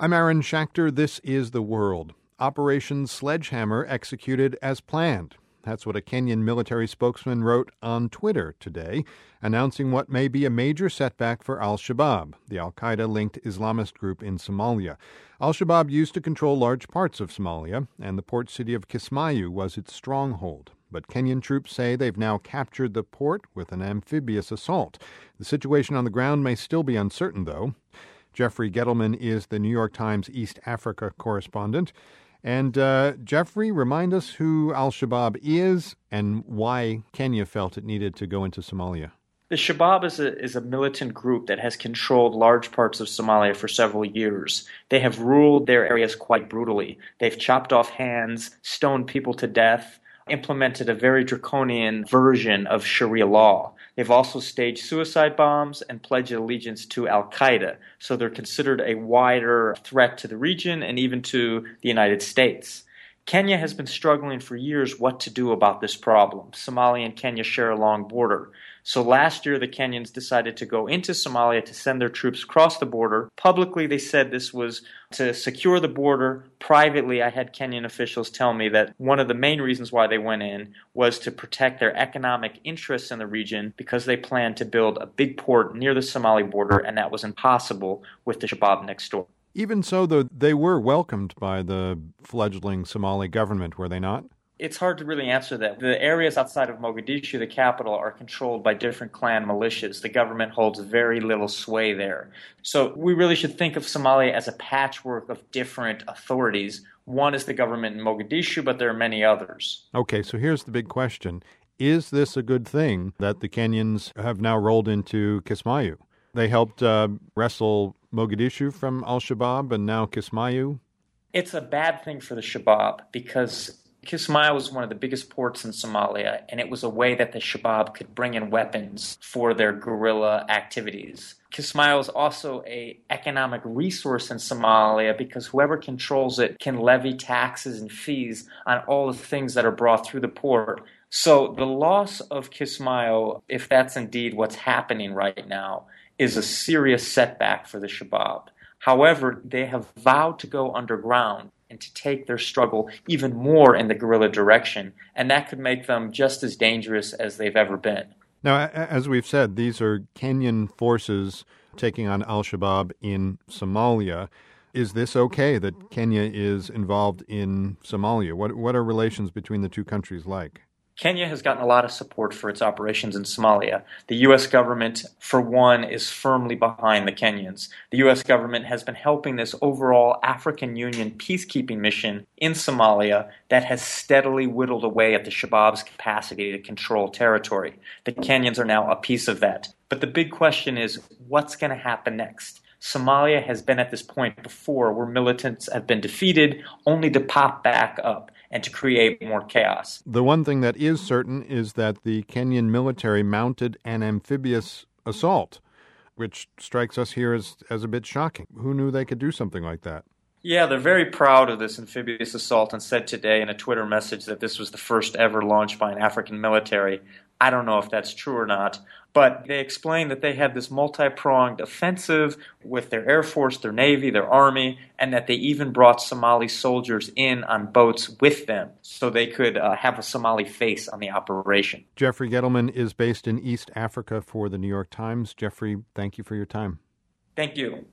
I'm Aaron Schachter. This is The World. Operation Sledgehammer executed as planned. That's what a Kenyan military spokesman wrote on Twitter today, announcing what may be a major setback for al Shabaab, the Al Qaeda linked Islamist group in Somalia. Al Shabaab used to control large parts of Somalia, and the port city of Kismayo was its stronghold. But Kenyan troops say they've now captured the port with an amphibious assault. The situation on the ground may still be uncertain, though. Jeffrey Gettleman is the New York Times East Africa correspondent. And uh, Jeffrey, remind us who Al Shabaab is and why Kenya felt it needed to go into Somalia. The Shabaab is a, is a militant group that has controlled large parts of Somalia for several years. They have ruled their areas quite brutally. They've chopped off hands, stoned people to death, implemented a very draconian version of Sharia law. They've also staged suicide bombs and pledged allegiance to Al Qaeda, so they're considered a wider threat to the region and even to the United States. Kenya has been struggling for years what to do about this problem. Somalia and Kenya share a long border. So last year, the Kenyans decided to go into Somalia to send their troops across the border. Publicly, they said this was to secure the border. Privately, I had Kenyan officials tell me that one of the main reasons why they went in was to protect their economic interests in the region because they planned to build a big port near the Somali border, and that was impossible with the Shabab next door. Even so, though, they were welcomed by the fledgling Somali government, were they not? it's hard to really answer that. The areas outside of Mogadishu, the capital, are controlled by different clan militias. The government holds very little sway there. So we really should think of Somalia as a patchwork of different authorities. One is the government in Mogadishu, but there are many others. Okay, so here's the big question Is this a good thing that the Kenyans have now rolled into Kismayo? They helped uh, wrestle Mogadishu from Al Shabaab and now Kismayo? It's a bad thing for the Shabaab because Kismayo was one of the biggest ports in Somalia, and it was a way that the Shabab could bring in weapons for their guerrilla activities. Kismayo is also a economic resource in Somalia because whoever controls it can levy taxes and fees on all the things that are brought through the port. So the loss of Kismayo, if that's indeed what's happening right now, is a serious setback for the Shabab. However, they have vowed to go underground and to take their struggle even more in the guerrilla direction, and that could make them just as dangerous as they've ever been. Now, as we've said, these are Kenyan forces taking on Al Shabaab in Somalia. Is this okay that Kenya is involved in Somalia? What what are relations between the two countries like? Kenya has gotten a lot of support for its operations in Somalia. The U.S. government, for one, is firmly behind the Kenyans. The U.S. government has been helping this overall African Union peacekeeping mission in Somalia that has steadily whittled away at the Shabab's capacity to control territory. The Kenyans are now a piece of that. But the big question is what's going to happen next? Somalia has been at this point before where militants have been defeated only to pop back up and to create more chaos. The one thing that is certain is that the Kenyan military mounted an amphibious assault, which strikes us here as, as a bit shocking. Who knew they could do something like that? Yeah, they're very proud of this amphibious assault and said today in a Twitter message that this was the first ever launch by an African military. I don't know if that's true or not, but they explained that they had this multi pronged offensive with their Air Force, their Navy, their Army, and that they even brought Somali soldiers in on boats with them so they could uh, have a Somali face on the operation. Jeffrey Gettleman is based in East Africa for the New York Times. Jeffrey, thank you for your time. Thank you.